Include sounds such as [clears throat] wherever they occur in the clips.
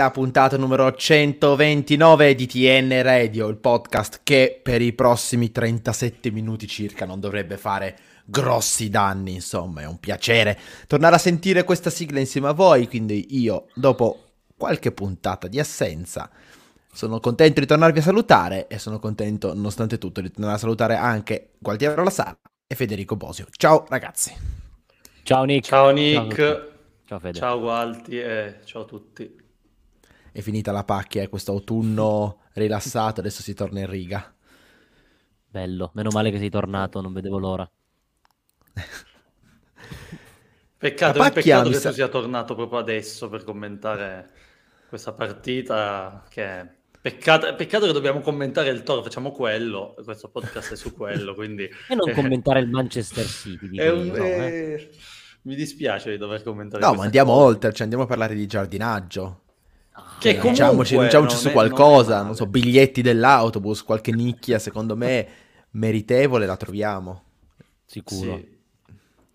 La puntata numero 129 di TN Radio, il podcast che per i prossimi 37 minuti circa non dovrebbe fare grossi danni, insomma, è un piacere tornare a sentire questa sigla insieme a voi, quindi io dopo qualche puntata di assenza sono contento di tornarvi a salutare e sono contento, nonostante tutto, di tornare a salutare anche Gualtiero La Sala e Federico Bosio. Ciao ragazzi. Ciao Nick. Ciao Nick. Ciao, ciao Fede. Ciao Gualti e ciao a tutti. È finita la pacchia, è questo autunno rilassato, adesso si torna in riga. Bello, meno male che sei tornato, non vedevo l'ora. Peccato, peccato che sa... tu sia tornato proprio adesso per commentare questa partita che... Peccato, peccato, che dobbiamo commentare il Toro, facciamo quello, questo podcast è su quello, quindi... [laughs] e non commentare il Manchester City. Un, io, eh... Mi dispiace di dover commentare No, ma andiamo cosa. oltre, cioè andiamo a parlare di giardinaggio. Che comunque, diciamoci, diciamoci su qualcosa, non, non, so, biglietti dell'autobus, qualche nicchia, secondo me meritevole la troviamo. Sicuro. Sì.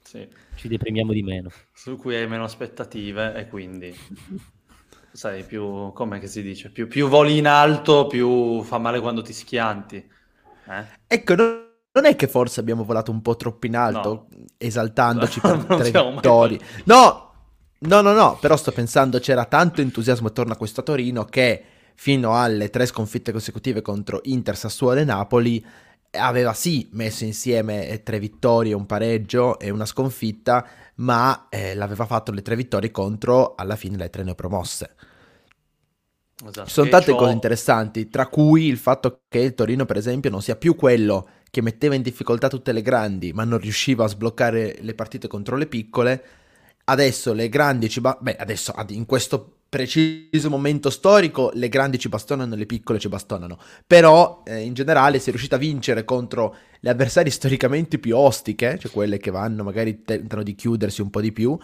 Sì. Ci deprimiamo di meno. Su cui hai meno aspettative e quindi [laughs] sai, più, come si dice, più, più, voli in alto, più fa male quando ti schianti. Eh? Ecco, non è che forse abbiamo volato un po' troppo in alto, no. esaltandoci [laughs] per tre vittorie. No, no, no, no, però sto pensando c'era tanto entusiasmo attorno a questo Torino che fino alle tre sconfitte consecutive contro Inter, Sassuolo e Napoli aveva sì messo insieme tre vittorie, un pareggio e una sconfitta, ma eh, l'aveva fatto le tre vittorie contro alla fine le tre neopromosse. Esatto. Ci sono tante cose interessanti, tra cui il fatto che il Torino, per esempio, non sia più quello che metteva in difficoltà tutte le grandi, ma non riusciva a sbloccare le partite contro le piccole. Adesso le grandi ci ba- beh, adesso in questo preciso momento storico le grandi ci bastonano le piccole ci bastonano. Però eh, in generale si è riuscito a vincere contro le avversarie storicamente più ostiche, cioè quelle che vanno magari tentano di chiudersi un po' di più,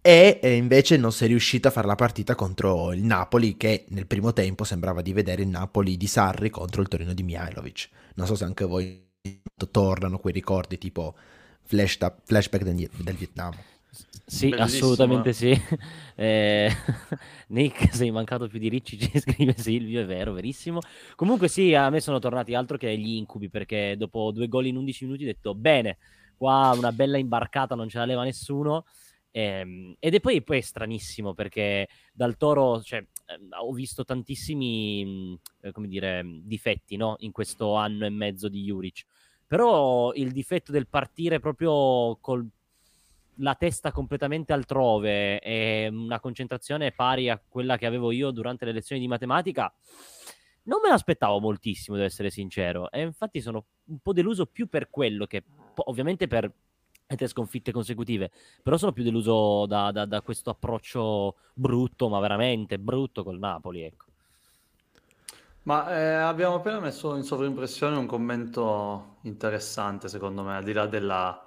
e eh, invece non si è riuscito a fare la partita contro il Napoli che nel primo tempo sembrava di vedere il Napoli di Sarri contro il Torino di Mihailovic. Non so se anche voi tornano quei ricordi tipo flashback del, del Vietnam. Sì, assolutamente sì. [laughs] Eh, [laughs] Nick, sei mancato più di Ricci, [laughs] ci scrive Silvio, è vero, verissimo. Comunque sì, a me sono tornati altro che gli incubi, perché dopo due gol in 11 minuti ho detto, bene, qua una bella imbarcata, non ce la leva nessuno. Eh, ed è poi, poi è stranissimo, perché dal Toro, cioè, ehm, ho visto tantissimi, come dire, difetti, no? In questo anno e mezzo di Juric. Però il difetto del partire proprio col la testa completamente altrove e una concentrazione pari a quella che avevo io durante le lezioni di matematica, non me l'aspettavo moltissimo, devo essere sincero. E infatti sono un po' deluso più per quello che, ovviamente per le tre sconfitte consecutive, però sono più deluso da, da, da questo approccio brutto, ma veramente brutto col Napoli, ecco. Ma eh, abbiamo appena messo in sovrimpressione un commento interessante, secondo me, al di là della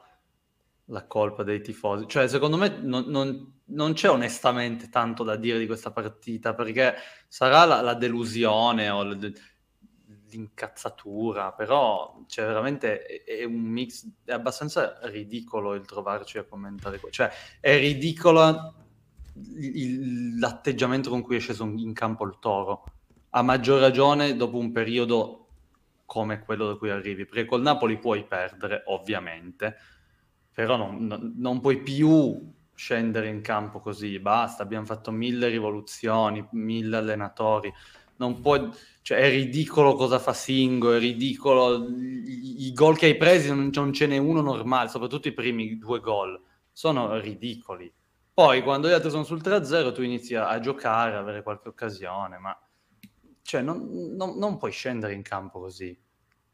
la colpa dei tifosi. Cioè, secondo me non, non, non, c'è onestamente tanto da dire di questa partita, perché sarà la, la delusione o l'incazzatura, però cioè, veramente è, è, un mix, è abbastanza ridicolo il trovarci a commentare. Cioè, è ridicolo il, l'atteggiamento con cui è sceso in campo il Toro. A maggior ragione dopo un periodo come quello da cui arrivi, perché col Napoli puoi perdere, ovviamente, però non, non, puoi più scendere in campo così, basta, abbiamo fatto mille rivoluzioni, mille allenatori, non puoi, cioè è ridicolo cosa fa Singo, è ridicolo, i, i gol che hai presi non, non ce n'è uno normale, soprattutto i primi due gol, sono ridicoli. Poi quando gli altri sono sul 3-0 tu inizi a, a giocare, a avere qualche occasione, ma cioè, non, non, non, puoi scendere in campo così.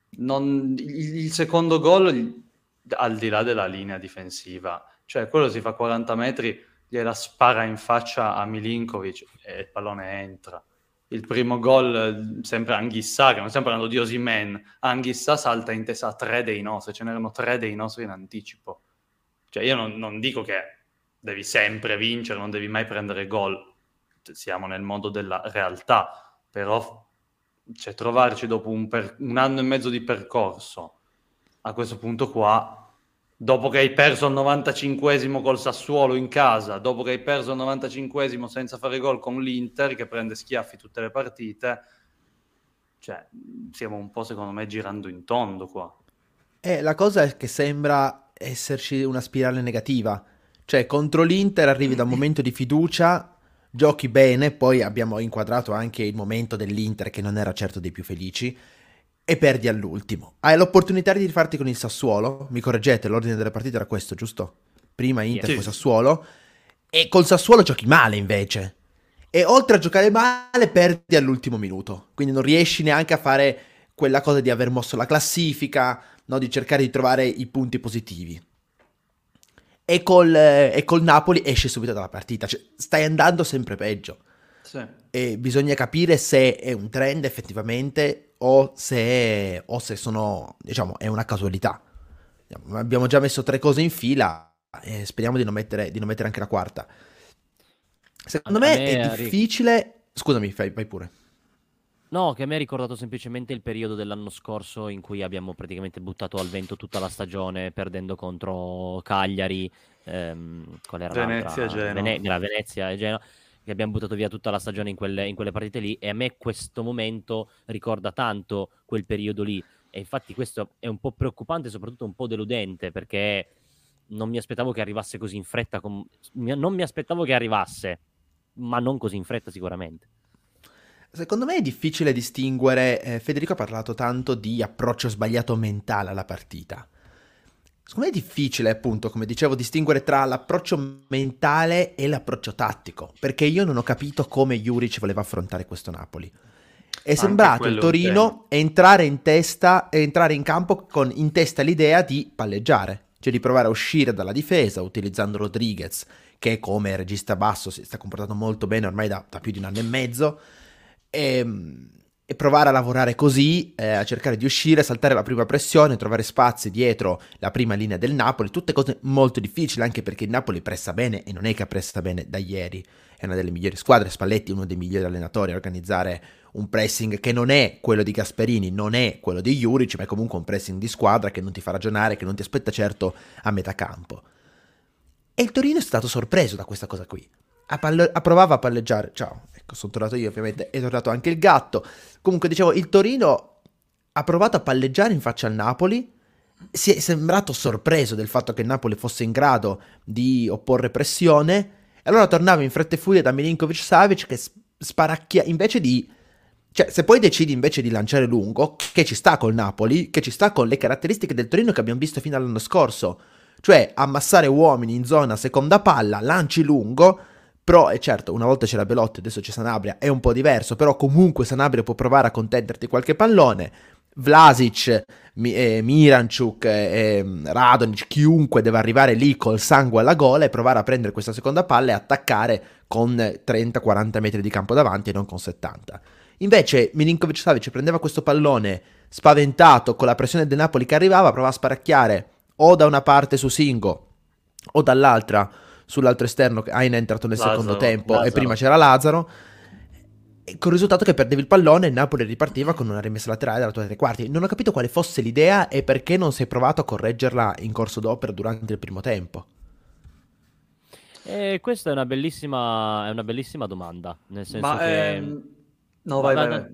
Il, il, secondo gol al di là della linea difensiva. Cioè, quello si fa 40 metri, gliela spara in faccia a Milinkovic e il pallone entra. Il primo gol, sempre Anghissà, che non stiamo parlando di Osimen, Anghissà salta in testa a tre dei nostri, ce n'erano tre dei nostri in anticipo. Cioè, io non, non dico che devi sempre vincere, non devi mai prendere gol, siamo nel mondo della realtà, però cioè, trovarci dopo un, per- un anno e mezzo di percorso a questo punto qua dopo che hai perso al 95esimo col Sassuolo in casa, dopo che hai perso al 95esimo senza fare gol con l'Inter che prende schiaffi tutte le partite, cioè stiamo un po' secondo me girando in tondo qua. Eh, la cosa è che sembra esserci una spirale negativa, cioè contro l'Inter arrivi da un [clears throat] momento di fiducia, giochi bene, poi abbiamo inquadrato anche il momento dell'Inter che non era certo dei più felici, e perdi all'ultimo. Hai l'opportunità di rifarti con il Sassuolo, mi correggete, l'ordine delle partite era questo, giusto? Prima Inter, sì. poi Sassuolo, e col Sassuolo giochi male invece. E oltre a giocare male, perdi all'ultimo minuto. Quindi non riesci neanche a fare quella cosa di aver mosso la classifica, no? di cercare di trovare i punti positivi. E col, e col Napoli esci subito dalla partita. Cioè, stai andando sempre peggio. Sì. E bisogna capire se è un trend effettivamente o se, o se sono, diciamo, è una casualità. Abbiamo già messo tre cose in fila e speriamo di non mettere, di non mettere anche la quarta. Secondo me, me, è difficile. Scusami, fai, vai pure. No, che a me ha ricordato semplicemente il periodo dell'anno scorso in cui abbiamo praticamente buttato al vento tutta la stagione perdendo contro Cagliari, ehm, qual era Venezia, Genoa. Vene- Venezia e Genoa che abbiamo buttato via tutta la stagione in quelle, in quelle partite lì e a me questo momento ricorda tanto quel periodo lì e infatti questo è un po' preoccupante e soprattutto un po' deludente perché non mi aspettavo che arrivasse così in fretta, com... non mi aspettavo che arrivasse, ma non così in fretta sicuramente. Secondo me è difficile distinguere, eh, Federico ha parlato tanto di approccio sbagliato mentale alla partita. Secondo me è difficile, appunto, come dicevo, distinguere tra l'approccio mentale e l'approccio tattico, perché io non ho capito come Juric voleva affrontare questo Napoli. È sembrato il Torino entrare in testa, entrare in campo con in testa l'idea di palleggiare, cioè di provare a uscire dalla difesa utilizzando Rodriguez, che come regista basso si sta comportando molto bene ormai da, da più di un anno e mezzo, e ehm, e provare a lavorare così, eh, a cercare di uscire, saltare la prima pressione, trovare spazi dietro la prima linea del Napoli, tutte cose molto difficili anche perché il Napoli pressa bene e non è che pressa bene da ieri, è una delle migliori squadre, Spalletti è uno dei migliori allenatori a organizzare un pressing che non è quello di Gasperini, non è quello di Juric, ma è comunque un pressing di squadra che non ti fa ragionare, che non ti aspetta certo a metà campo. E il Torino è stato sorpreso da questa cosa qui. A, palle- a provava a palleggiare, ciao, ecco, sono tornato io ovviamente, è tornato anche il gatto. Comunque dicevo, il Torino ha provato a palleggiare in faccia al Napoli, si è sembrato sorpreso del fatto che il Napoli fosse in grado di opporre pressione, e allora tornava in fretta e furia da Milinkovic Savic che sparacchia, invece di... Cioè, se poi decidi invece di lanciare lungo, che ci sta col Napoli, che ci sta con le caratteristiche del Torino che abbiamo visto fino all'anno scorso, cioè ammassare uomini in zona seconda palla, lanci lungo, però è certo, una volta c'era Belotti, adesso c'è Sanabria, è un po' diverso, però comunque Sanabria può provare a contenderti qualche pallone. Vlasic, eh, Miranchuk, eh, Radonic, chiunque deve arrivare lì col sangue alla gola e provare a prendere questa seconda palla e attaccare con 30-40 metri di campo davanti e non con 70. Invece Milinkovic Savic prendeva questo pallone spaventato con la pressione del Napoli che arrivava, provava a sparacchiare o da una parte su Singo o dall'altra sull'altro esterno Aina è entrato nel Lazzaro, secondo tempo Lazzaro. e prima c'era Lazzaro con il risultato che perdevi il pallone e il Napoli ripartiva con una rimessa laterale dalla tua tre quarti. Non ho capito quale fosse l'idea e perché non sei provato a correggerla in corso d'opera durante il primo tempo. Eh, questa è una bellissima, è una bellissima domanda. Nel senso Ma, che. Ehm... No, vai, vai, vai.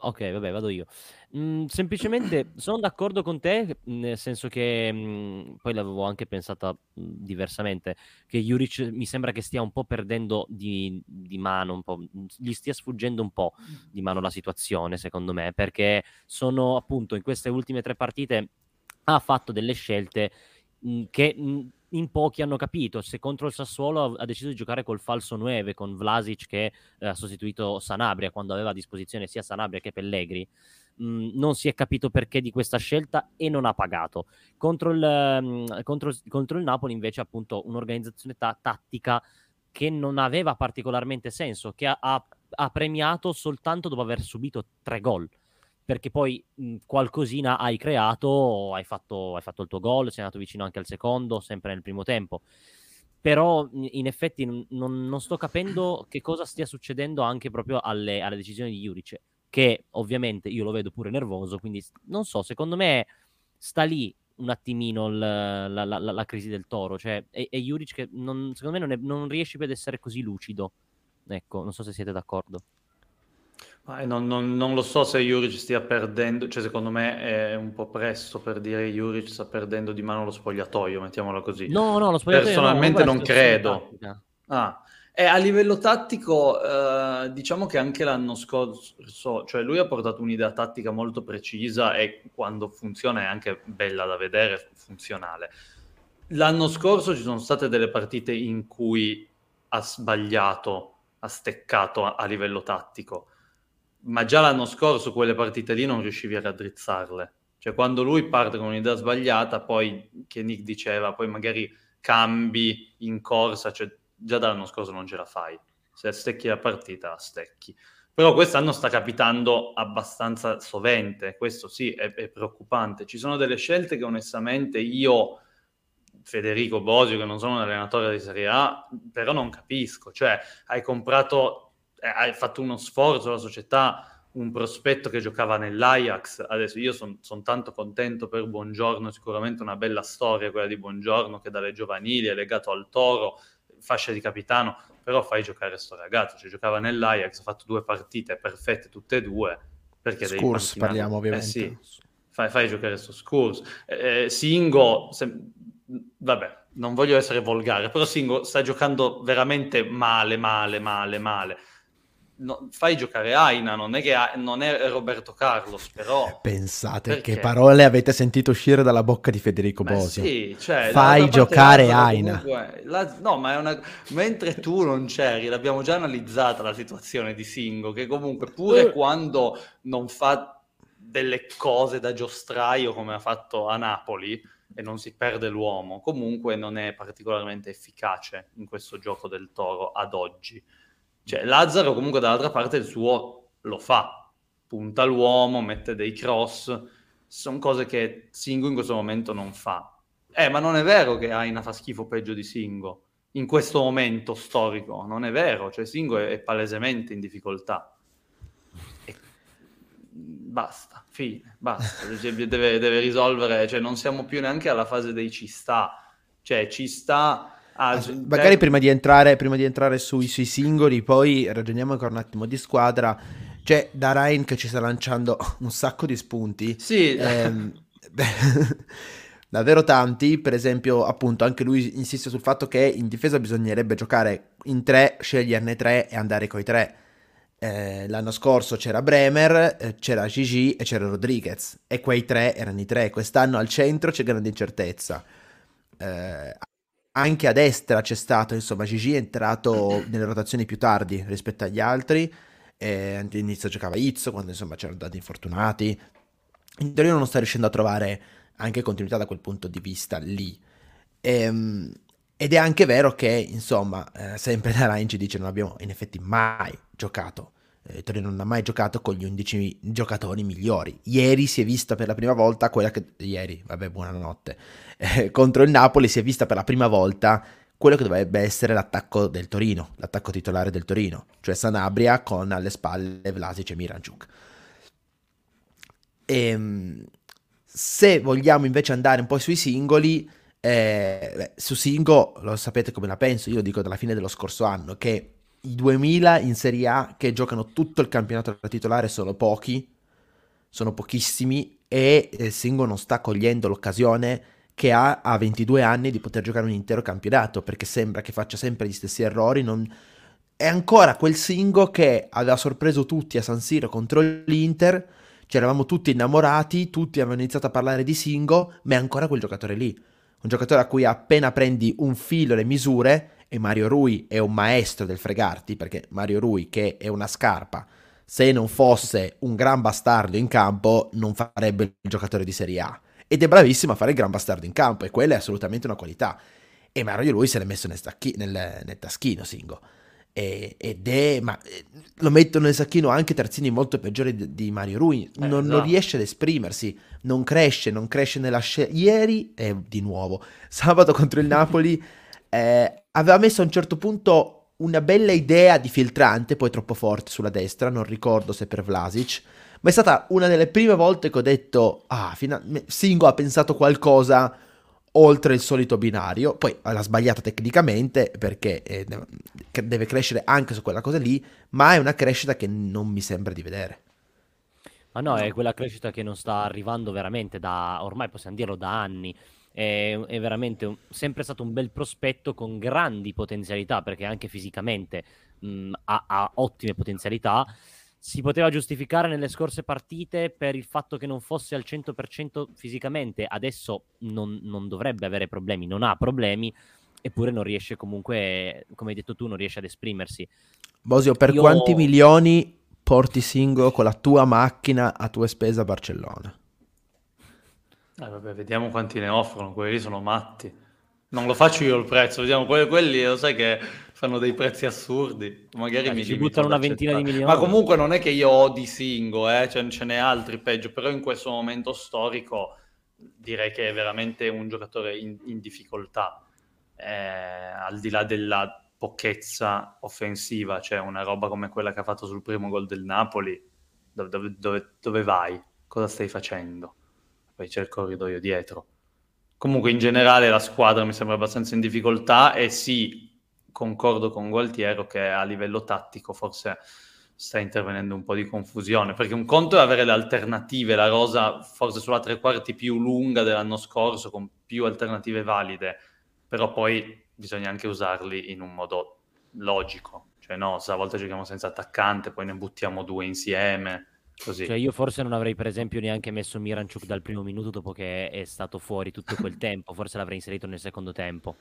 Ok, vabbè, vado io. Mhmm, semplicemente sono d'accordo con te, nel senso che, mhmm, poi l'avevo anche pensata, mhmm, diversamente, che Juric mi sembra che stia un po' perdendo di di mano, un po' gli stia sfuggendo un po' di mano la situazione, secondo me, perché sono appunto in queste ultime tre partite ha fatto delle scelte, mhmm, che, mhmm, in pochi hanno capito. Se contro il Sassuolo ha deciso di giocare col falso 9, con Vlasic che, ehm, ha sostituito Sanabria, quando aveva a disposizione sia Sanabria che Pellegri mh, non si è capito perché di questa scelta e non ha pagato. Contro il, mh, contro, contro il Napoli invece appunto un'organizzazione ta- tattica che non aveva particolarmente senso, che ha, ha, ha, premiato soltanto dopo aver subito tre gol. Perché poi mh, qualcosina hai creato, hai fatto, hai fatto il tuo gol, sei andato vicino anche al secondo, sempre nel primo tempo però in effetti non, non, sto capendo che cosa stia succedendo anche proprio alle, alle decisioni di Juric che ovviamente io lo vedo pure nervoso, quindi non so, secondo me sta lì un attimino la, la, la, la, crisi del toro. Cioè, è, è Juric che non, secondo me non, è, non riesce più ad essere così lucido. Ecco, non so se siete d'accordo. Non, non, non, lo so se Juric stia perdendo, cioè secondo me è un po' presto per dire che Juric sta perdendo di mano lo spogliatoio, mettiamolo così. No, no, lo spogliatoio Personalmente no, non credo. Ah, e a livello tattico, eh, diciamo che anche l'anno scorso, cioè lui ha portato un'idea tattica molto precisa e quando funziona è anche bella da vedere, funzionale. L'anno scorso ci sono state delle partite in cui ha sbagliato, ha steccato a, a livello tattico ma già l'anno scorso quelle partite lì non riuscivi a raddrizzarle. Cioè quando lui parte con un'idea sbagliata, poi che Nick diceva, poi magari cambi in corsa, cioè già dall'anno scorso non ce la fai. Se stecchi la partita, la stecchi. Però quest'anno sta capitando abbastanza sovente, questo sì, è, è preoccupante. Ci sono delle scelte che onestamente io, Federico Bosio, che non sono un allenatore di Serie A, però non capisco. Cioè, hai comprato eh, hai fatto uno sforzo la società, un prospetto che giocava nell'Ajax. Adesso io sono son tanto contento per Buongiorno, sicuramente una bella storia quella di Buongiorno che dalle giovanili è legato al Toro, fascia di capitano, però fai giocare questo ragazzo, cioè giocava nell'Ajax, ha fatto due partite perfette tutte e due. Perché Scurs parliamo ovviamente. Eh sì, fai, fai giocare questo Scurs. Eh, eh, Singo, se... vabbè, non voglio essere volgare, però Singo sta giocando veramente male, male, male, male no, fai giocare Aina, non è che non è Roberto Carlos, però... Pensate perché? che parole avete sentito uscire dalla bocca di Federico Beh, Bosi. Sì, cioè, fai giocare Aina. Comunque, la, no, ma è una... Mentre tu non c'eri, l'abbiamo già analizzata la situazione di Singo, che comunque pure uh. quando non fa delle cose da giostraio come ha fatto a Napoli e non si perde l'uomo, comunque non è particolarmente efficace in questo gioco del Toro ad oggi. Cioè, Lazzaro comunque dall'altra parte il suo lo fa, punta l'uomo, mette dei cross, sono cose che Singo in questo momento non fa. Eh, ma non è vero che Aina fa schifo peggio di Singo in questo momento storico, non è vero, cioè Singo è, è palesemente in difficoltà. E... Basta, fine, basta, [laughs] cioè, deve, deve risolvere, cioè non siamo più neanche alla fase dei ci sta, cioè ci sta Ah, magari prima di, entrare, prima di entrare sui, sui, singoli, poi ragioniamo ancora un attimo di squadra. C'è da Ryan che ci sta lanciando [laughs] un sacco di spunti. Sì. Ehm, [laughs] davvero tanti. Per esempio, appunto, anche lui insiste sul fatto che in difesa bisognerebbe giocare in tre, sceglierne tre e andare coi tre. Eh, l'anno scorso c'era Bremer, eh, c'era Gigi e c'era Rodriguez. E quei tre erano i tre. Quest'anno al centro c'è grande incertezza. Eh, anche a destra c'è stato, insomma, Gigi è entrato [clears throat] nelle rotazioni più tardi rispetto agli altri. Eh, all'inizio giocava Izzo quando insomma c'erano dati infortunati. In teoria non sta riuscendo a trovare anche continuità da quel punto di vista lì. Ehm, ed è anche vero che, insomma, eh, sempre da ci dice non abbiamo in effetti mai giocato. Eh, Torino non ha mai giocato con gli 11 giocatori migliori. Ieri si è vista per la prima volta quella che... Ieri, vabbè, buonanotte [laughs] eh, contro il Napoli si è vista per la prima volta quello che dovrebbe essere l'attacco del Torino, l'attacco titolare del Torino, cioè Sanabria con alle spalle Vlasic e Miranchuk. E, ehm, se vogliamo invece andare un po' sui singoli, eh, beh, su Singo lo sapete come la penso, io lo dico dalla fine dello scorso anno, che i 2000 in Serie A che giocano tutto il campionato da titolare sono pochi, sono pochissimi e eh, Singo non sta cogliendo l'occasione che ha a 22 anni di poter giocare un intero campionato, perché sembra che faccia sempre gli stessi errori, non... è ancora quel Singo che aveva sorpreso tutti a San Siro contro l'Inter, ci eravamo tutti innamorati, tutti avevano iniziato a parlare di Singo, ma è ancora quel giocatore lì, un giocatore a cui appena prendi un filo le misure, e Mario Rui è un maestro del fregarti, perché Mario Rui, che è una scarpa, se non fosse un gran bastardo in campo, non farebbe il giocatore di Serie A ed è bravissimo a fare il gran bastardo in campo e quella è assolutamente una qualità. E Mario lui se l'è messo nel, stacchi, nel, nel taschino Singo. E, ed è, ma eh, lo mettono nel sacchino anche terzini molto peggiori di, Mario Rui. Eh, non, no. non, riesce ad esprimersi, non cresce, non cresce nella scelta. Ieri, eh, di nuovo, [laughs] sabato contro il Napoli, [laughs] eh, aveva messo a un certo punto una bella idea di filtrante, poi troppo forte sulla destra, non ricordo se per Vlasic, ma è stata una delle prime volte che ho detto, ah, fina- Singo ha pensato qualcosa oltre il solito binario, poi l'ha sbagliato tecnicamente perché eh, deve crescere anche su quella cosa lì, ma è una crescita che non mi sembra di vedere. Ma no, è quella crescita che non sta arrivando veramente da, ormai possiamo dirlo, da anni. È, è veramente un, sempre stato un bel prospetto con grandi potenzialità, perché anche fisicamente mh, ha, ha ottime potenzialità si poteva giustificare nelle scorse partite per il fatto che non fosse al 100% fisicamente, adesso non, non, dovrebbe avere problemi, non ha problemi, eppure non riesce comunque, come hai detto tu, non riesce ad esprimersi. Bosio, per Io... quanti milioni porti Singo con la tua macchina a tua spesa a Barcellona? Eh, vabbè, vediamo quanti ne offrono, quelli sono matti. Non lo faccio io il prezzo, vediamo quelli, quelli lo sai che fanno dei prezzi assurdi. Magari eh, mi ci buttano una ventina di milioni. Ma comunque non è che io odi Singo, eh? cioè, ce n'è altri peggio, però in questo momento storico direi che è veramente un giocatore in, in difficoltà, eh, al di là della pochezza offensiva, cioè una roba come quella che ha fatto sul primo gol del Napoli, dove, dove, dove, dove vai? Cosa stai facendo? Poi c'è il corridoio dietro. Comunque in generale la squadra mi sembra abbastanza in difficoltà e sì, concordo con Gualtiero che a livello tattico forse sta intervenendo un po' di confusione, perché un conto è avere le alternative, la rosa forse sulla tre quarti più lunga dell'anno scorso, con più alternative valide, però poi bisogna anche usarli in un modo logico, cioè no, se a volte giochiamo senza attaccante, poi ne buttiamo due insieme, Così. Cioè io forse non avrei per esempio neanche messo Miranchuk dal primo minuto dopo che è stato fuori tutto quel [laughs] tempo, forse l'avrei inserito nel secondo tempo.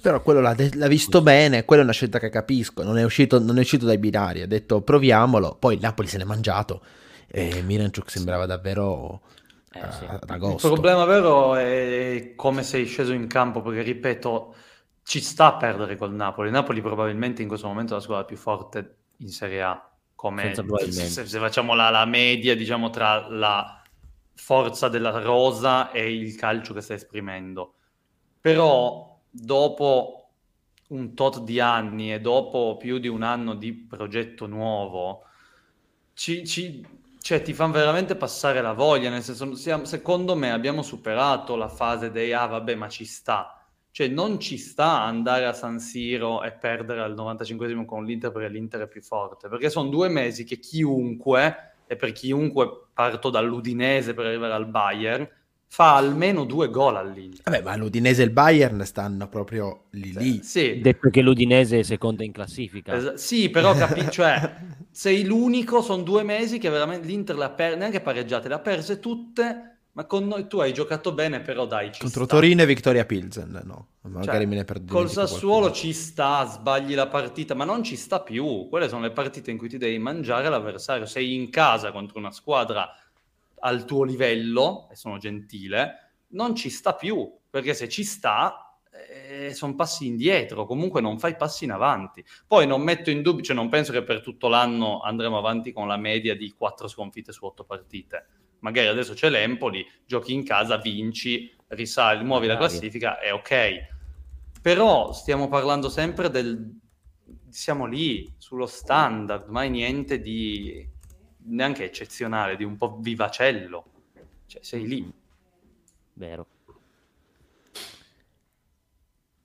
Però quello l'ha, de- l'ha visto Così. bene, quella è una scelta che capisco, non è, uscito, non è uscito dai binari, ha detto proviamolo, poi Napoli se l'è mangiato e Miranchuk sembrava davvero eh, sì. ad agosto. Il problema vero è come sei sceso in campo, perché ripeto, ci sta a perdere col Napoli, Napoli probabilmente in questo momento è la squadra più forte in Serie A come se, se, facciamo la, la, media diciamo tra la forza della rosa e il calcio che sta esprimendo. Però dopo un tot di anni e dopo più di un anno di progetto nuovo ci, ci, cioè, ti fanno veramente passare la voglia nel senso siamo, secondo me abbiamo superato la fase dei ah vabbè ma ci sta cioè non ci sta andare a San Siro e perdere al 95 con l'Inter perché l'Inter è più forte, perché sono due mesi che chiunque, e per chiunque parto dall'Udinese per arrivare al Bayern, fa almeno due gol all'Inter. Vabbè, ma l'Udinese e il Bayern stanno proprio lì lì. Sì. Detto che l'Udinese è seconda in classifica. Es- sì, però capi- [laughs] cioè, sei l'unico, sono due mesi che veramente l'Inter le ha perse, neanche pareggiate, le ha perse tutte ma con noi tu hai giocato bene, però dai, ci Contro sta. Torino e Vittoria Pilsen, no. Magari cioè, me ne perdo. Col Sassuolo qualcuno. ci sta, sbagli la partita, ma non ci sta più. Quelle sono le partite in cui ti devi mangiare l'avversario. Sei in casa contro una squadra al tuo livello, e sono gentile, non ci sta più, perché se ci sta eh, sono passi indietro, comunque non fai passi in avanti. Poi non metto in dubbio, cioè non penso che per tutto l'anno andremo avanti con la media di quattro sconfitte su otto partite magari adesso c'è l'Empoli, giochi in casa, vinci, risali, muovi la classifica, è ok. Però stiamo parlando sempre del... siamo lì, sullo standard, mai niente di neanche eccezionale, di un po' vivacello. Cioè, sei lì. Vero.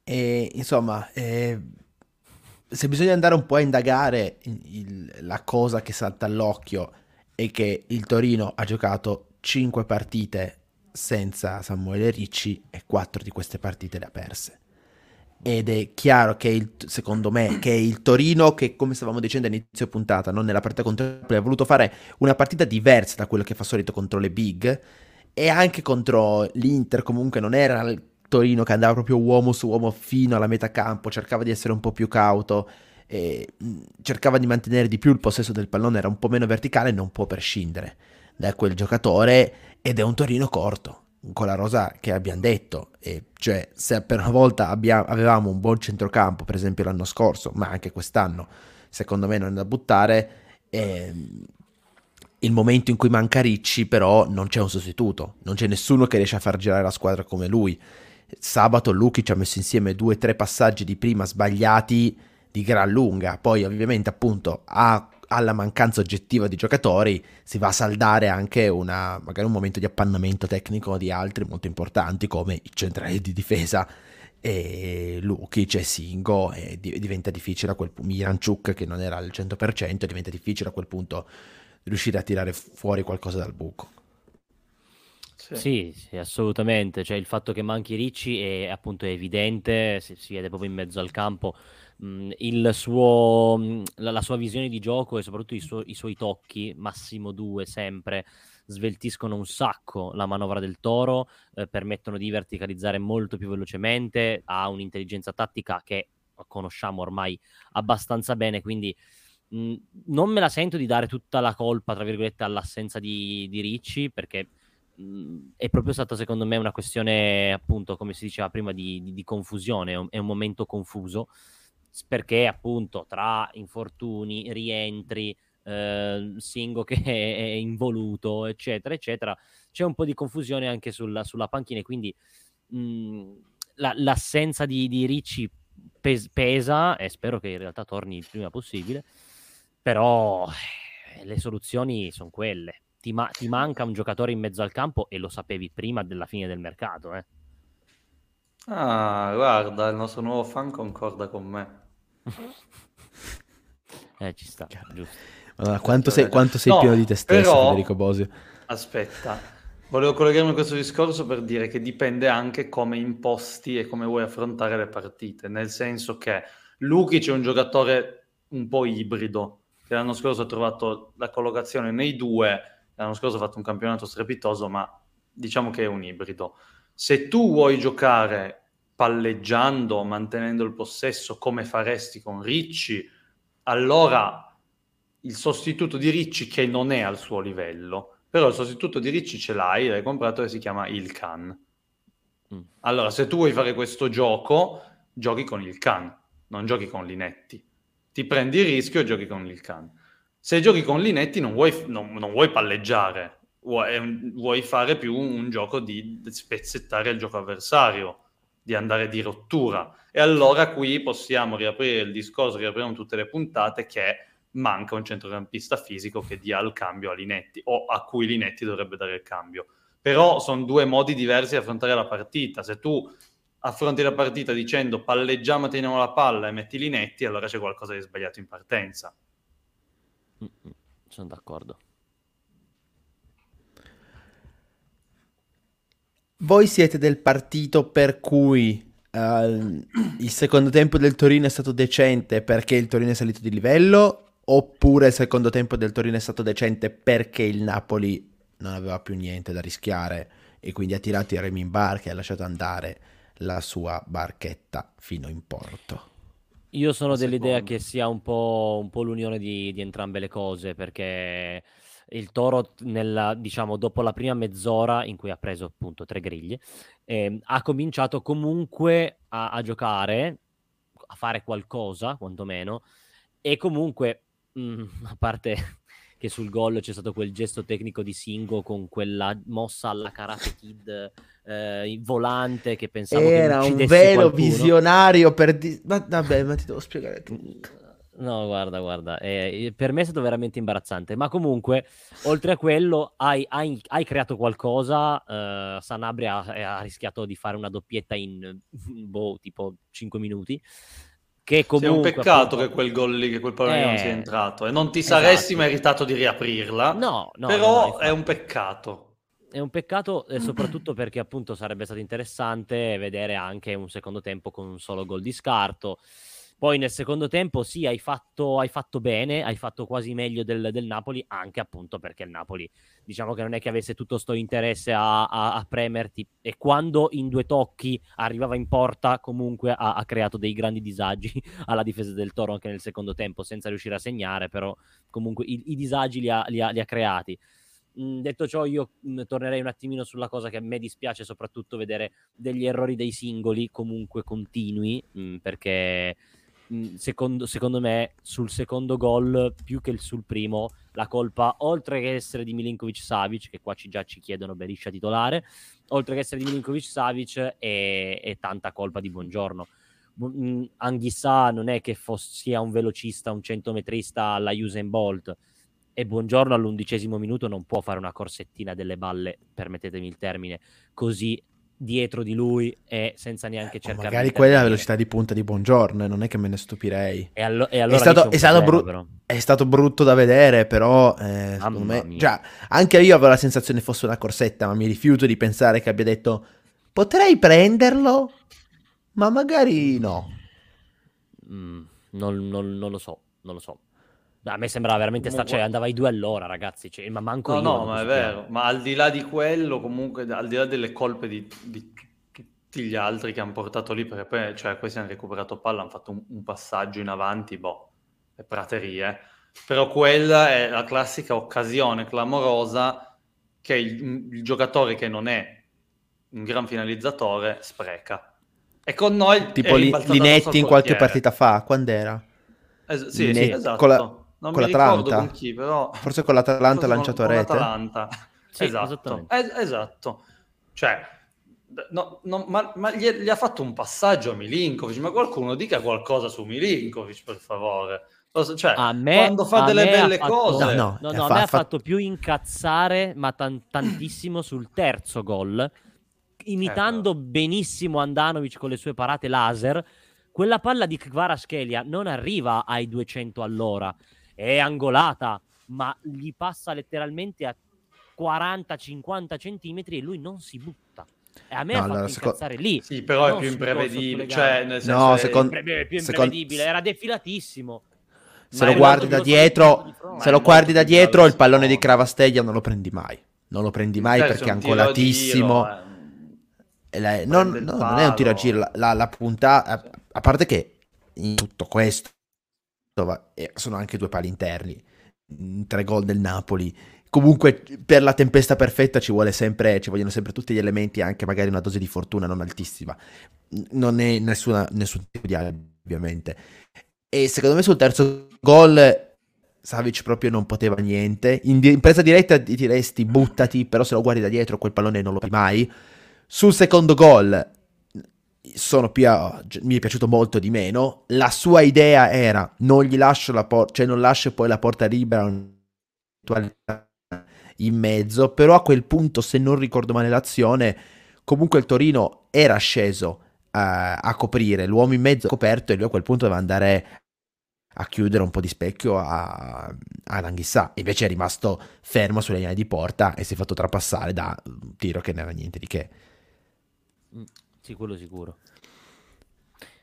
E, insomma, eh, se bisogna andare un po' a indagare il, il, la cosa che salta all'occhio è che il Torino ha giocato 5 partite senza Samuele Ricci e 4 di queste partite le ha perse. Ed è chiaro che il, secondo me che il Torino che come stavamo dicendo all'inizio puntata, non nella partita contro il ha voluto fare una partita diversa da quello che fa solito contro le big e anche contro l'Inter comunque non era il Torino che andava proprio uomo su uomo fino alla metà campo, cercava di essere un po' più cauto e cercava di mantenere di più il possesso del pallone, era un po' meno verticale, non può prescindere da quel giocatore ed è un Torino corto, con la rosa che abbiamo detto, e cioè se per una volta abbiamo, avevamo un buon centrocampo, per esempio l'anno scorso, ma anche quest'anno, secondo me non è da buttare, eh, il momento in cui manca Ricci però non c'è un sostituto, non c'è nessuno che riesce a far girare la squadra come lui. Sabato Luki ci ha messo insieme due o tre passaggi di prima sbagliati di gran lunga. Poi ovviamente appunto ha alla mancanza oggettiva di giocatori si va a saldare anche una, magari un momento di appannamento tecnico di altri molto importanti come i centrali di difesa e Lukic e Singo e diventa difficile a quel punto Miranchuk che non era al 100% diventa difficile a quel punto riuscire a tirare fuori qualcosa dal buco sì. Sì, sì, assolutamente. Cioè, il fatto che manchi Ricci è appunto evidente, si, si vede proprio in mezzo al campo. Il suo, la, la, sua visione di gioco e soprattutto i, suo, i suoi tocchi, massimo due sempre, sveltiscono un sacco la manovra del Toro, eh, permettono di verticalizzare molto più velocemente, ha un'intelligenza tattica che conosciamo ormai abbastanza bene, quindi mh, non me la sento di dare tutta la colpa, tra virgolette, all'assenza di, di Ricci, perché mh, è proprio stata secondo me una questione, appunto, come si diceva prima, di, di, di confusione, è un, è un momento confuso perché appunto tra infortuni, rientri, eh, Singo che [laughs] è involuto, eccetera, eccetera, c'è un po' di confusione anche sulla, sulla panchina quindi mh, la, l'assenza di, di Ricci pes- pesa e spero che in realtà torni il prima possibile, però eh, le soluzioni sono quelle. Ti, ma- ti, manca un giocatore in mezzo al campo e lo sapevi prima della fine del mercato, eh. Ah, guarda, il nostro nuovo fan concorda con me. [laughs] eh, ci sta, giusto. Allora, quanto sei, quanto sei no, pieno di te stesso, però, Federico Bosio. Aspetta, volevo collegarmi a questo discorso per dire che dipende anche come imposti e come vuoi affrontare le partite, nel senso che Lukic è un giocatore un po' ibrido, che l'anno scorso ha trovato la collocazione nei due, l'anno scorso ha fatto un campionato strepitoso, ma diciamo che è un ibrido. Se tu vuoi giocare palleggiando, mantenendo il possesso come faresti con Ricci, allora il sostituto di Ricci che non è al suo livello, però il sostituto di Ricci ce l'hai, l'hai comprato e si chiama il Can. Mm. Allora, se tu vuoi fare questo gioco, giochi con il Can, non giochi con Linetti. Ti prendi il rischio e giochi con il Can. Se giochi con Linetti non vuoi, non, non vuoi palleggiare, vuoi, vuoi, fare più un gioco di spezzettare il gioco avversario di andare di rottura. E allora qui possiamo riaprire il discorso, riapriamo tutte le puntate, che manca un centrocampista fisico che dia il cambio a Linetti, o a cui Linetti dovrebbe dare il cambio. Però sono due modi diversi di affrontare la partita. Se tu affronti la partita dicendo palleggiamo, teniamo la palla e metti Linetti, allora c'è qualcosa di sbagliato in partenza. Sono d'accordo. Voi siete del partito per cui uh, il secondo tempo del Torino è stato decente perché il Torino è salito di livello oppure il secondo tempo del Torino è stato decente perché il Napoli non aveva più niente da rischiare e quindi ha tirato i remi in barca e ha lasciato andare la sua barchetta fino in porto. Io sono dell'idea che sia un po', un po l'unione di, di entrambe le cose perché il Toro, nella, diciamo, dopo la prima mezz'ora in cui ha preso appunto tre griglie, eh, ha cominciato comunque a, a, giocare, a fare qualcosa, quantomeno, e comunque, mh, mm, [laughs] a parte che sul gol c'è stato quel gesto tecnico di Singo con quella mossa alla Karate Kid eh, volante che pensavo era che un vero qualcuno. visionario per di... ma vabbè ma ti devo spiegare mm, No, guarda, guarda, eh, per me è stato veramente imbarazzante, ma comunque, oltre a quello, hai, hai, hai creato qualcosa, uh, Sanabria ha, ha, rischiato di fare una doppietta in, [laughs] boh, tipo 5 minuti, che comunque... Sì, è un peccato appunto, che quel gol lì, che quel pallone eh, non sia entrato, e non ti saresti esatto. meritato di riaprirla, no, no però no, è un peccato. È un peccato eh, [clears throat] soprattutto perché appunto sarebbe stato interessante vedere anche un secondo tempo con un solo gol di scarto, poi nel secondo tempo sì, hai fatto, hai fatto bene, hai fatto quasi meglio del, del, Napoli, anche appunto perché il Napoli diciamo che non è che avesse tutto questo interesse a, a, a, premerti e quando in due tocchi arrivava in porta comunque ha, ha, creato dei grandi disagi [laughs] alla difesa del Toro anche nel secondo tempo senza riuscire a segnare, però comunque i, i disagi li ha, li li ha creati. Mm, detto ciò, io mm, tornerei un attimino sulla cosa che a me dispiace soprattutto vedere degli errori dei singoli comunque continui, mm, perché secondo, secondo, me sul secondo gol più che sul primo la colpa oltre che essere di Milinkovic Savic che qua ci, già ci chiedono Beriscia titolare oltre che essere di Milinkovic Savic è, è tanta colpa di Buongiorno. Anghissà non è che fosse, sia un velocista, un centometrista alla Usain Bolt e buongiorno all'undicesimo minuto non può fare una corsettina delle balle, permettetemi il termine, così dietro di lui e senza neanche cercare magari quella è la velocità di punta di buongiorno e non è che me ne stupirei. E, allo- e allora è, stato, è, stato bru- è, stato, brutto da vedere però eh, secondo me già, anche io avevo la sensazione fosse una corsetta ma mi rifiuto di pensare che abbia detto potrei prenderlo? Ma magari no. Mm, non, non, non lo so non lo so a me sembrava veramente sta, cioè andava ai due all'ora, ragazzi. Cioè, ma manco no, io. No, ma è vero. Ma al di là di quello, comunque, al di là delle colpe di, di tutti gli altri che hanno portato lì, perché poi, cioè, questi hanno recuperato palla, hanno fatto un, un passaggio in avanti, boh, è praterie. Però quella è la classica occasione clamorosa che il, il giocatore che non è un gran finalizzatore spreca. E con noi tipo li, Linetti in qualche partita fa, quando era? Es- sì, sì, esatto. Con la, non con l'Atalanta? Con chi, però... Forse con l'Atalanta ha lanciato con, rete. Con l'Atalanta. Sì, esatto. Es- esatto. Cioè, no, no, ma, ma gli, gli, ha fatto un passaggio a Milinkovic, ma qualcuno dica qualcosa su Milinkovic, per favore. Cioè, a me, quando fa delle belle fatto, cose... No, no, no, no a me ha fatto più incazzare, ma tan- tantissimo sul terzo gol, imitando ecco. benissimo Andanovic con le sue parate laser, quella palla di Kvaratskhelia non arriva ai 200 all'ora, è angolata, ma gli passa letteralmente a 40-50 centimetri e lui non si butta. E a me no, ha allora, fatto seco... lì. Sì, però è più imprevedibile. Cioè, nel senso no, è... secondo... È più imprevedibile, era defilatissimo. Se lo guardi da dietro, se lo guardi da dietro, il pallone di Cravasteglia non lo prendi mai. Non lo prendi mai perché è ancolatissimo. Giro, eh non, no, non, è un tiro a giro, la, la, la puntata, a, a, parte che in tutto questo eh, sono anche due pali interni, tre gol del Napoli. Comunque per la tempesta perfetta ci, sempre, ci vogliono sempre tutti gli elementi, anche magari una dose di fortuna non altissima. Non è nessuna, nessun tipo di alibi, ovviamente. E secondo me sul terzo gol Savic proprio non poteva niente. In, in presa diretta ti diresti buttati, però se lo guardi da dietro quel pallone non lo fai mai. Sul secondo gol sono più a, mi è piaciuto molto di meno. La sua idea era non gli lascio la porta, cioè non lascio poi la porta libera in mezzo, però a quel punto, se non ricordo male l'azione, comunque il Torino era sceso a, a coprire, l'uomo in mezzo coperto e lui a quel punto doveva andare a chiudere un po' di specchio a, a Anghissà. Invece è rimasto fermo sulle linee di porta e si è fatto trapassare da un tiro che non era niente di che. Sì, quello sicuro.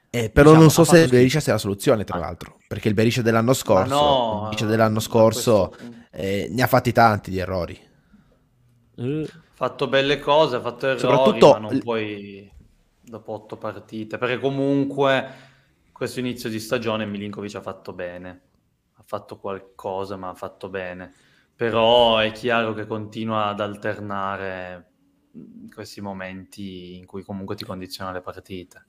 Eh, però diciamo, non so se il Berisha sia la soluzione, tra ah. l'altro, perché il Berisha dell'anno scorso, no, il Berisha dell'anno scorso questo... eh, ne ha fatti tanti di errori. Ha fatto belle cose, ha fatto errori, Soprattutto... ma non puoi dopo otto partite, perché comunque questo inizio di stagione Milinkovic ha fatto bene, ha fatto qualcosa, ma ha fatto bene. Però è chiaro che continua ad alternare questi momenti in cui comunque ti condiziona le partite.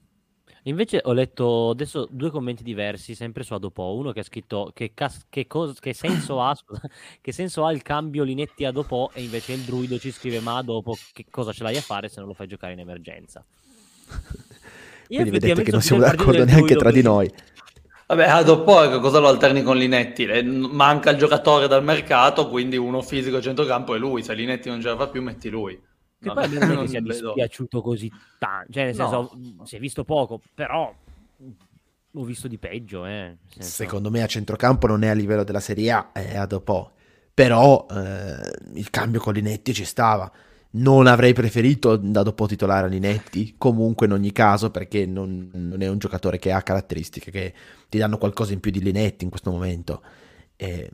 Invece ho letto adesso due commenti diversi, sempre su Adopo. Uno che ha scritto che, cas- che, cos- che senso ha [coughs] scusa, che senso ha il cambio Linetti a Adopo e invece il druido ci scrive ma dopo che cosa ce l'hai a fare se non lo fai giocare in emergenza. [laughs] Io Quindi vedete che non siamo d'accordo neanche tra di noi. Vabbè, a dopo cosa lo alterni con Linetti? Manca il giocatore dal mercato, quindi uno fisico a centrocampo è lui. Se Linetti non ce la fa più, metti lui. Che poi a me non è che sia dispiaciuto così tanto, cioè nel senso no. si è visto poco, però ho visto di peggio. Eh. Senso... Secondo me a centrocampo non è a livello della Serie A, è a dopo. Però eh, il cambio con Linetti ci stava. Non avrei preferito da dopo titolare a Linetti, comunque in ogni caso, perché non, non, è un giocatore che ha caratteristiche che ti danno qualcosa in più di Linetti in questo momento. Eh,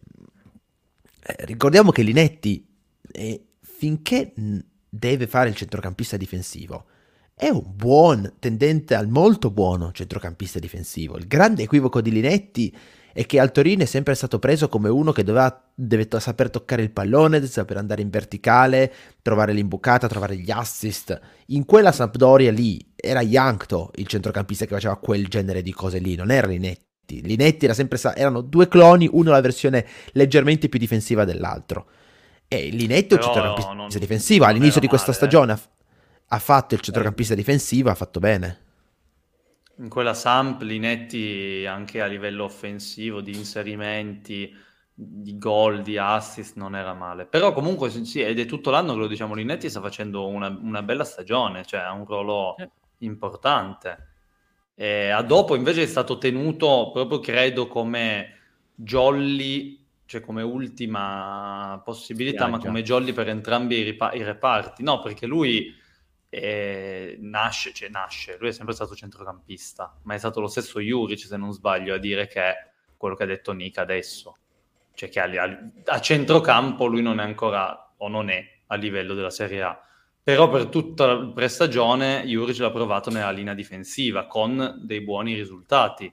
ricordiamo che Linetti, eh, finché deve fare il centrocampista difensivo. È un buon, tendente al molto buono centrocampista difensivo. Il grande equivoco di Linetti è che al Torino è sempre stato preso come uno che doveva, deve saper toccare il pallone, deve saper andare in verticale, trovare l'imbucata, trovare gli assist. In quella Sampdoria lì era Yankto il centrocampista che faceva quel genere di cose lì, non era Linetti. Linetti era sempre, erano due cloni, uno la versione leggermente più difensiva dell'altro. E Linetto è il centrocampista non, difensivo. All'inizio di questa male, stagione eh. ha, fatto il centrocampista eh. difensivo, ha fatto bene. In quella sample Linetti anche a livello offensivo, di inserimenti, di gol, di assist, non era male. Però comunque sì, ed è tutto l'anno che lo diciamo, Linetti sta facendo una, una bella stagione, cioè ha un ruolo eh. importante. E a dopo invece è stato tenuto proprio, credo, come Jolly cioè come ultima possibilità, ma come jolly per entrambi i, ripa- i reparti. No, perché lui eh, nasce, cioè nasce, lui è sempre stato centrocampista, ma è stato lo stesso Juric, se non sbaglio, a dire che è quello che ha detto Nick adesso. Cioè che a, a, a centrocampo lui non è ancora, o non è, a livello della Serie A. Però per tutta la prestagione Juric l'ha provato nella linea difensiva, con dei buoni risultati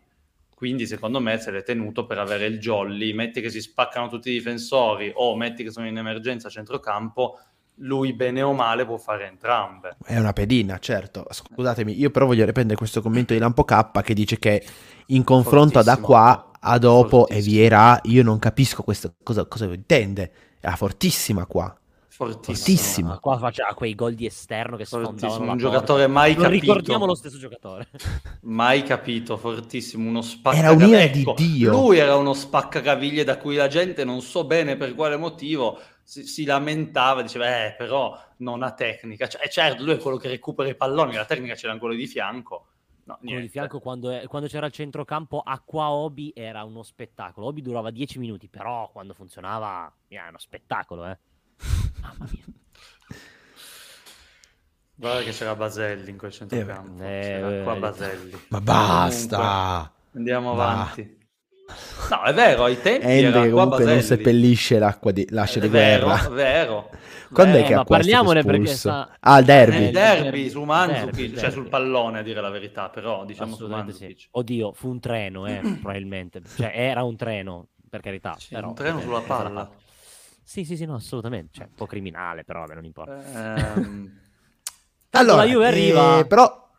quindi secondo me se l'è tenuto per avere il jolly, metti che si spaccano tutti i difensori o metti che sono in emergenza a centrocampo, lui bene o male può fare entrambe. È una pedina, certo. Scusatemi, io però voglio riprendere questo commento di Lampo K che dice che in confronto da qua a dopo e Viera, io non capisco questo, cosa, cosa intende. È fortissima qua. Fortissimo. Qua faceva quei gol di esterno che sfondavano Un giocatore mai non capito. ricordiamo lo stesso giocatore. [laughs] mai capito, fortissimo, uno spaccacaviglie. Era un'ira ecco, di Dio. Lui era uno spaccacaviglie da cui la gente non so bene per quale motivo si, si lamentava, diceva eh però non ha tecnica. Cioè, eh, certo, lui è quello che recupera i palloni, la tecnica ce l'ha ancora di fianco. No, quello di fianco quando, è, quando, c'era il centrocampo acqua Obi era uno spettacolo. Obi durava 10 minuti, però quando funzionava era uno spettacolo, eh. [laughs] Mamma mia. Guarda che c'era Baselli in quel centrocampo. Eh, c'era eh, qua Baselli. Ma basta! Comunque, andiamo Va. avanti. No, è vero, ai tempi Ende era comunque non seppellisce l'acqua di lascia di vero, guerra. È vero. Quando eh, è che ha parliamone perché sta... Ah, il derby. Il derby su Mandzukic, cioè sul pallone a dire la verità, però diciamo su Mandzukic. Sì. Oddio, fu un treno, eh, probabilmente. Cioè era un treno, per carità. Sì, però, un treno sulla palla. Sì, sì, sì, no, assolutamente. Cioè, un po' criminale, però vabbè, non importa. [laughs] Um... allora, la Juve arriva... Eh, però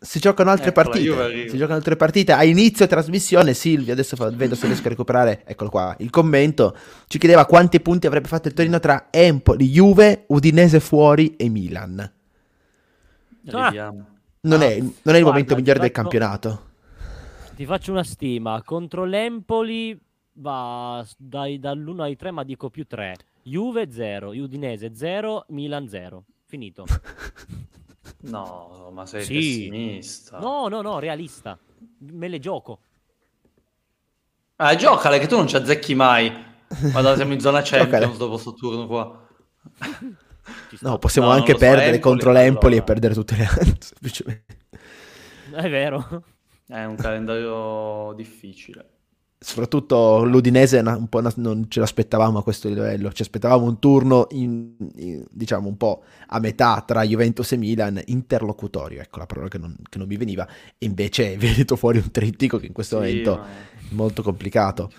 si giocano altre ecco, partite. Si giocano altre partite. A inizio trasmissione, Silvio, adesso vedo se riesco a recuperare, eccolo qua, il commento. Ci chiedeva quanti punti avrebbe fatto il Torino tra Empoli, Juve, Udinese fuori e Milan. Ah. Non, è, non, è, il momento migliore del campionato. Ti faccio una stima. Contro l'Empoli va dai, dall'1 ai 3, ma dico più 3. Juve 0, Udinese 0, Milan 0. Finito. [laughs] no, ma sei sì. pessimista. No, no, no, realista. Me le gioco. Ah, giocale che tu non ci azzecchi mai. Guarda, siamo in zona [laughs] Champions dopo questo turno qua. [laughs] no, possiamo no, anche perdere so, contro l'Empoli allora. e perdere tutte le altre. È vero. È un calendario difficile soprattutto l'Udinese un po' non ce l'aspettavamo a questo livello, ci aspettavamo un turno in, in, diciamo un po' a metà tra Juventus e Milan, interlocutorio, ecco la parola che non, che non mi veniva, e invece [laughs] è venuto fuori un trittico che in questo sì, momento è molto complicato.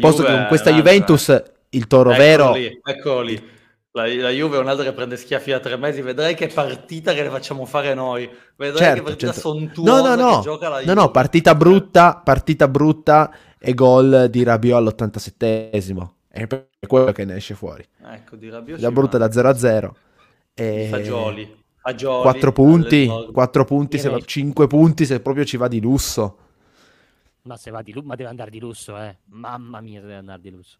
Posto che con questa Juventus il toro eccolo vero... Lì. La, la, Juve è un'altra che prende schiaffi da tre mesi, vedrai che partita che le facciamo fare noi. Vedrai certo, che partita certo. sontuosa no, no, no. no, no, partita brutta, partita brutta e gol di Rabiot all'87esimo. È per quello che ne esce fuori. Ecco, di Rabiot. La brutta da 0 a 0. E... Fagioli. Fagioli. 4 punti, 4 punti, se, 5 punti se proprio ci va di lusso. Ma se va di lusso, ma deve andare di lusso, eh. Mamma mia, deve andare di lusso.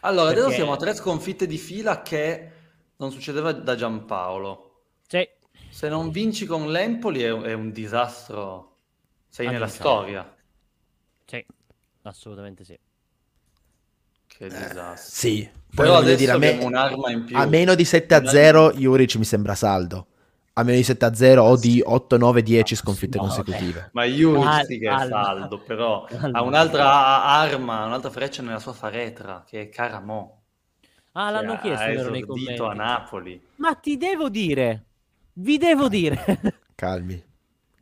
Allora, Perché... adesso siamo a tre sconfitte di fila che non succedeva da Giampaolo. Sì. Se non vinci con l'Empoli è, è un disastro. Sei nella storia. Assolutamente sì. Che disastro. Eh, sì, Poi però adesso dire, a, me, un'arma in più. a meno di 7 a 0 Juric mi sembra saldo. A meno di 7 a 0 o di 8, 9, 10 sconfitte no, consecutive. Ma Juric sì che è saldo, però ha un'altra arma, un'altra freccia nella sua faretra, che è Caramo. Ah, l'hanno chiesto vero nei commenti. a Napoli. Ma ti devo dire, vi devo dire. Calmi.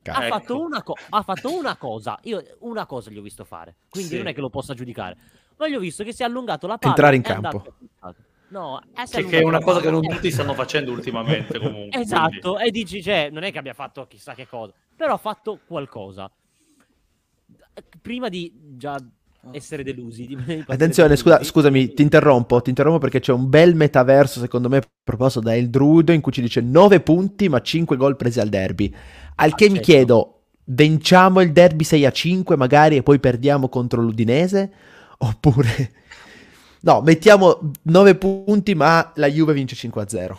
Ha, ecco. fatto una co- ha fatto una cosa, io una cosa gli ho visto fare, quindi sì. non è che lo possa giudicare, ma gli ho visto che si è allungato la palla. Entrare in campo. No, che, che, è una cosa che non tutti stanno facendo ultimamente [laughs] comunque. esatto, quindi. e dici, cioè, non è che abbia fatto chissà che cosa, però ha fatto qualcosa. Prima di già essere delusi. [laughs] Attenzione, scusa, scusami, ti interrompo, ti interrompo perché c'è un bel metaverso secondo me proposto da El Druido in cui ci dice 9 punti ma 5 gol presi al derby. Al che mi chiedo, vinciamo il derby 6 a 5 magari e poi perdiamo contro l'Udinese? [laughs] Oppure... No, mettiamo 9 punti ma la Juve vince 5 a 0.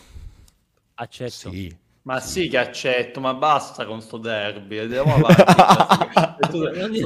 Accetto. Sì. Ma sì che accetto, ma basta con sto derby, andiamo [laughs] avanti.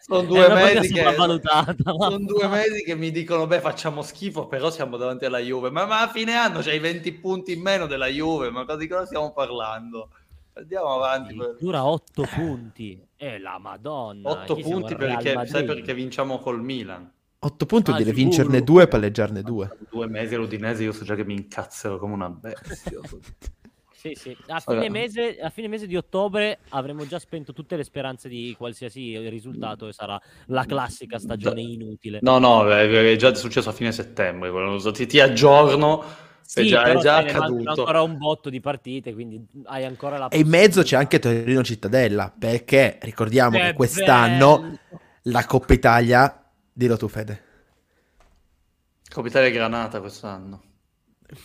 sono, due mesi che, sono due mesi che mi dicono, beh facciamo schifo, però siamo davanti alla Juve. Ma, ma a fine anno c'hai 20 punti in meno della Juve, ma di cosa stiamo parlando? Andiamo avanti. Dura 8 punti, è la madonna. 8 punti perché, sai perché vinciamo col Milan. 8 punti, ah, devi vincerne 2 e palleggiarne 2. Due mesi all'Udinese io so già che mi incazzero come una bestia. [laughs] Sì, sì. A fine, mese, a fine, mese, di ottobre avremo già spento tutte le speranze di qualsiasi risultato e sarà la classica stagione inutile. No, no, è già successo a fine settembre. Ti, ti aggiorno. Sì, è già, è già accaduto. ancora un botto di partite, quindi hai ancora la E in mezzo c'è anche Torino Cittadella, perché ricordiamo che, che quest'anno bello. la Coppa Italia, dillo tu Fede. Coppa Italia Granata quest'anno.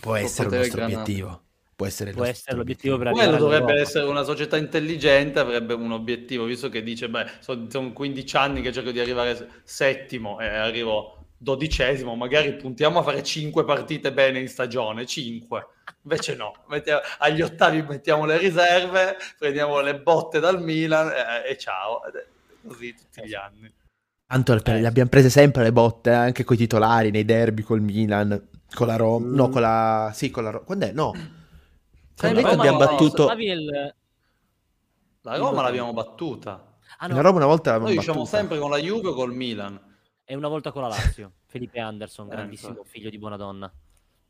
Può Coppa essere Italia un nostro Granata. obiettivo. Può essere, Può essere l'obiettivo per Quello dovrebbe essere una società intelligente, avrebbe un obiettivo, visto che dice, beh, sono, sono 15 anni che cerco di arrivare settimo e arrivo dodicesimo, magari puntiamo a fare 5 partite bene in stagione, 5. Invece no, mettiamo, agli ottavi mettiamo le riserve, prendiamo le botte dal Milan e, e ciao. Così tutti gli anni. Tanto eh. le abbiamo prese sempre le botte, eh, anche con i titolari, nei derby col Milan, con la Roma, mm. no, con la... sì, con la Roma. Quando è? No Probabilmente abbiamo battuto... Il... La Roma l'abbiamo battuta. Ah, no. La Roma una volta l'abbiamo Noi diciamo sempre con la Juve o col Milan. E una volta con la Lazio. [laughs] Felipe Anderson, grandissimo eh, figlio di buona donna.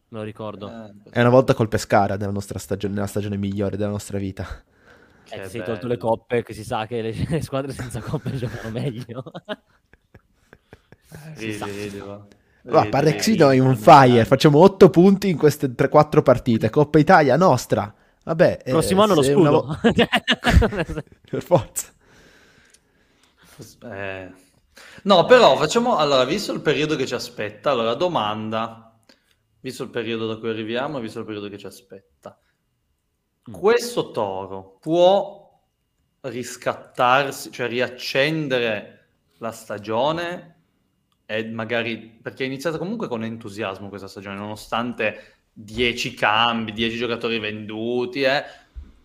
Me lo ricordo. Eh, e una volta col Pescara, nella, nostra stagione, nella stagione migliore della nostra vita. Eh, ti sei tolto le coppe, che si sa che le, [laughs] le squadre senza coppe giocano meglio. [laughs] Vedi, vedi, va. Va, Parexino è un fire, facciamo 8 punti in queste 3-4 partite. Coppa Italia nostra. Vabbè, prossimo eh, anno lo scudo. Vo- [laughs] per forza. Eh. No, però facciamo allora, visto il periodo che ci aspetta, allora domanda, visto il periodo da cui arriviamo, visto il periodo che ci aspetta. Mm. Questo toro può riscattarsi, cioè riaccendere la stagione e magari perché è iniziata comunque con entusiasmo questa stagione, nonostante 10 cambi, 10 giocatori venduti, eh,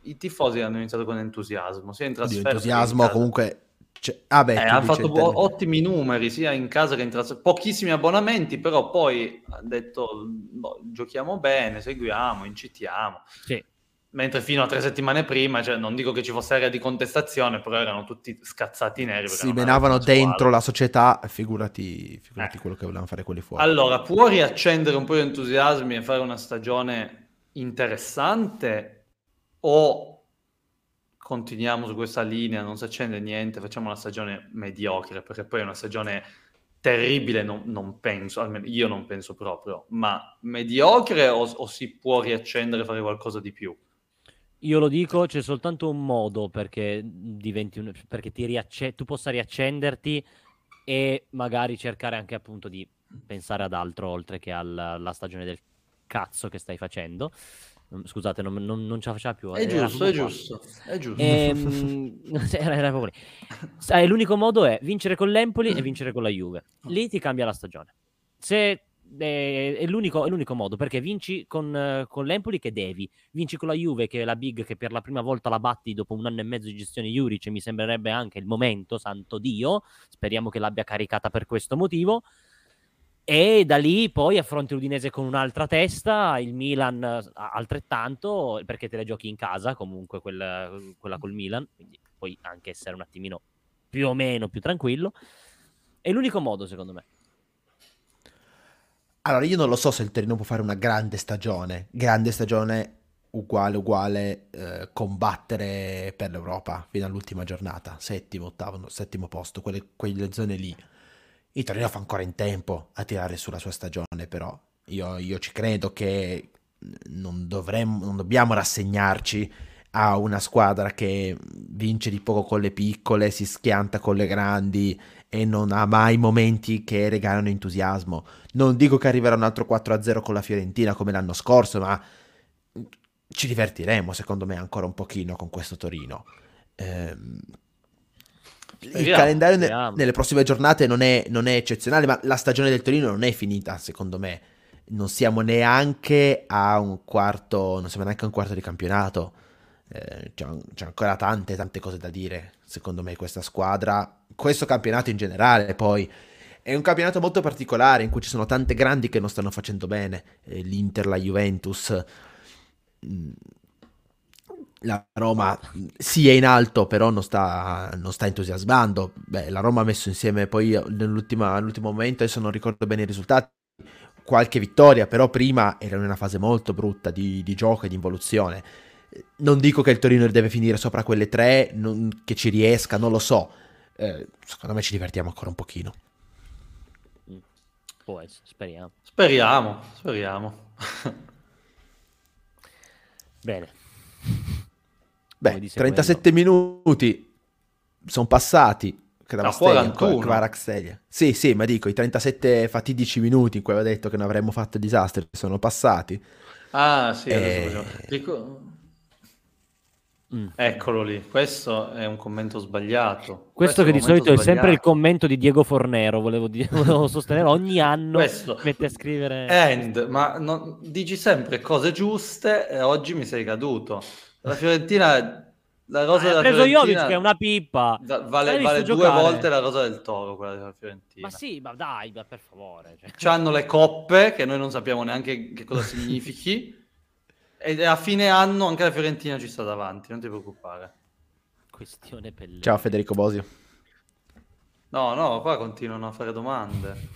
i tifosi hanno iniziato con entusiasmo, sia in trasferta. Entusiasmo comunque cioè, ah beh, eh, ha fatto bu- ottimi numeri sia in casa che in trasferta, pochissimi abbonamenti, però poi ha detto boh, giochiamo bene, seguiamo, incitiamo. Sì mentre fino a tre settimane prima, cioè, non dico che ci fosse area di contestazione, però erano tutti scazzati neri. Si menavano dentro la società, figurati, figurati eh. quello che volevano fare quelli fuori. Allora, può riaccendere un po' di entusiasmi e fare una stagione interessante o continuiamo su questa linea, non si accende niente, facciamo una stagione mediocre, perché poi è una stagione terribile, non, non penso, almeno io non penso proprio, ma mediocre o, o si può riaccendere e fare qualcosa di più? Io lo dico, c'è soltanto un modo perché, diventi un, perché ti riacce- tu possa riaccenderti e magari cercare anche appunto di pensare ad altro oltre che alla, stagione del cazzo che stai facendo. Mm, scusate, non, non, non ce la faceva più. È giusto, è giusto, è giusto. Ehm, [laughs] era, era proprio Sai, l'unico modo è vincere con l'Empoli e vincere con la Juve. Lì ti cambia la stagione. Se è, è, l'unico, è l'unico, modo perché vinci con, con, l'Empoli che devi, vinci con la Juve che è la big che per la prima volta la batti dopo un anno e mezzo di gestione Juric mi sembrerebbe anche il momento, santo Dio, speriamo che l'abbia caricata per questo motivo e da lì poi affronti l'Udinese con un'altra testa, il Milan altrettanto perché te le giochi in casa comunque quella, quella col Milan, quindi puoi anche essere un attimino più o meno più tranquillo. È l'unico modo secondo me. Allora, io non lo so se il Torino può fare una grande stagione, grande stagione uguale, uguale, eh, combattere per l'Europa fino all'ultima giornata, settimo, ottavo, settimo posto, quelle, quelle zone lì. Il Torino fa ancora in tempo a tirare sulla sua stagione, però io, io ci credo che non, dovremmo, non dobbiamo rassegnarci a una squadra che vince di poco con le piccole, si schianta con le grandi e non ha mai momenti che regalano entusiasmo. Non dico che arriverà un altro 4-0 con la Fiorentina come l'anno scorso, ma ci divertiremo secondo me ancora un pochino con questo Torino. Ehm, il calendario ne- nelle prossime giornate non è, non è eccezionale, ma la stagione del Torino non è finita, secondo me. Non siamo neanche a un quarto, non siamo neanche a un quarto di campionato. Eh, c'è, c'è, ancora tante, tante cose da dire, secondo me, questa squadra, questo campionato in generale, poi è un campionato molto particolare in cui ci sono tante grandi che non stanno facendo bene, eh, l'Inter, la Juventus, mm, la Roma sì è in alto, però non sta, non sta entusiasmando. Beh, la Roma ha messo insieme poi nell'ultimo momento, adesso non ricordo bene i risultati, qualche vittoria, però prima era in una fase molto brutta di, di gioco e di involuzione. Non dico che il Torino deve finire sopra quelle tre, non, che ci riesca, non lo so. Eh, secondo me ci divertiamo ancora un pochino. Può essere, speriamo. Speriamo, speriamo. [laughs] Bene. Beh, 37 quello. minuti sono passati. Kvarakstelia. Sì, sì, ma dico, i 37 fatidici minuti in cui avevo detto che non avremmo fatto disastri sono passati. Ah, sì, e... Dico... Mm. Eccolo lì, questo è un commento sbagliato. Questo, questo che di solito sbagliato. è sempre il commento di Diego Fornero, volevo, dire, [laughs] volevo sostenere, ogni anno questo. mette a scrivere... End, ma non, dici sempre cose giuste e oggi mi sei caduto. La Fiorentina... La rosa della preso Fiorentina... Jovic che è una pippa. Da, vale, vale due volte la rosa del toro, quella della Fiorentina. Ma sì, ma dai, ma per favore. Cioè. Hanno le coppe, che noi non sappiamo neanche che cosa significhi. [laughs] E a fine anno anche la Fiorentina ci sta davanti, non ti preoccupare. Questione Pellegrini. Ciao Federico Bosio. No, no, qua continuano a fare domande.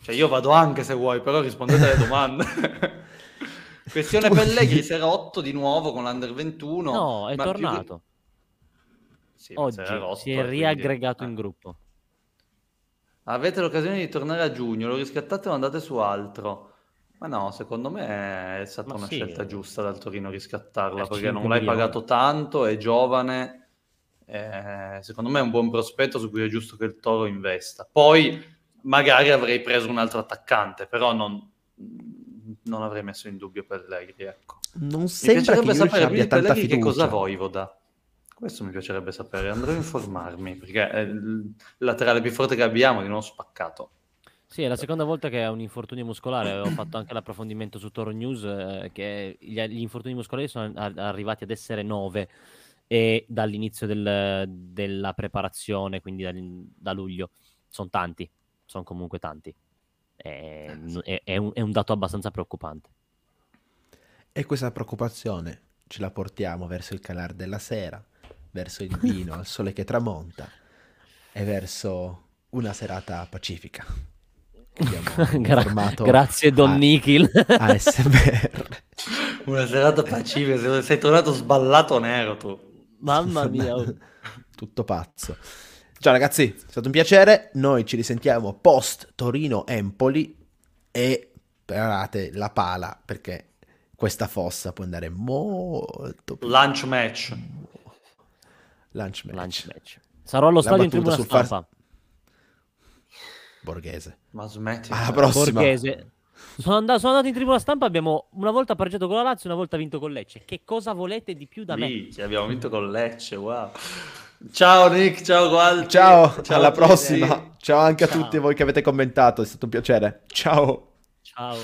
Cioè io vado anche se vuoi, però rispondete alle domande. [laughs] Questione Pellegrini, si era 8 di nuovo con l'Under 21. No, è tornato. Più... Sì, Oggi rotto, si è riaggregato quindi... in gruppo. Avete l'occasione di tornare a giugno, lo riscattate o andate su altro. Ma no, secondo me è stata Ma una sì. scelta giusta dal Torino riscattarla, perché non l'hai pagato tanto, è giovane, eh, secondo me è un buon prospetto su cui è giusto che il Toro investa. Poi magari avrei preso un altro attaccante, però non, non avrei messo in dubbio Pellegrini, ecco. Non sembra mi piacerebbe sapere abbia tanta fiducia. che cosa Voivoda. Questo mi piacerebbe sapere, andrò a informarmi, perché è il laterale più forte che abbiamo di non spaccato. Sì, è la seconda volta che ha un infortunio muscolare. Ho fatto anche l'approfondimento su Toro News eh, che gli, gli, infortuni muscolari sono arrivati ad essere nove e dall'inizio del, della preparazione, quindi da, da luglio. Sono tanti, sono comunque tanti. È, è, è, un, è un dato abbastanza preoccupante. E questa preoccupazione ce la portiamo verso il calar della sera, verso il vino [laughs] al sole che tramonta e verso una serata pacifica. [laughs] Gra- grazie Don a- Nikhil. [laughs] ASMR. Una serata pacifica, sei tornato sballato nero tu. Mamma mia. Oh. [laughs] Tutto pazzo. Ciao ragazzi, è stato un piacere. Noi ci risentiamo post Torino Empoli e preparate la pala perché questa fossa può andare molto Lunch match. Lunch match. Lunch match. Sarò allo stadio in tribuna stampa. Far... Borghese. Ma smetti. Alla prossima. Borghese. Sono andato, sono andato, in tribuna stampa, abbiamo una volta pareggiato con la Lazio, una volta vinto con Lecce. Che cosa volete di più da Lì, me? abbiamo vinto con Lecce, wow. Ciao Nick, ciao Gualti. Ciao, ciao alla prossima. Ciao anche ciao. a tutti voi che avete commentato, è stato un piacere. Ciao. Ciao.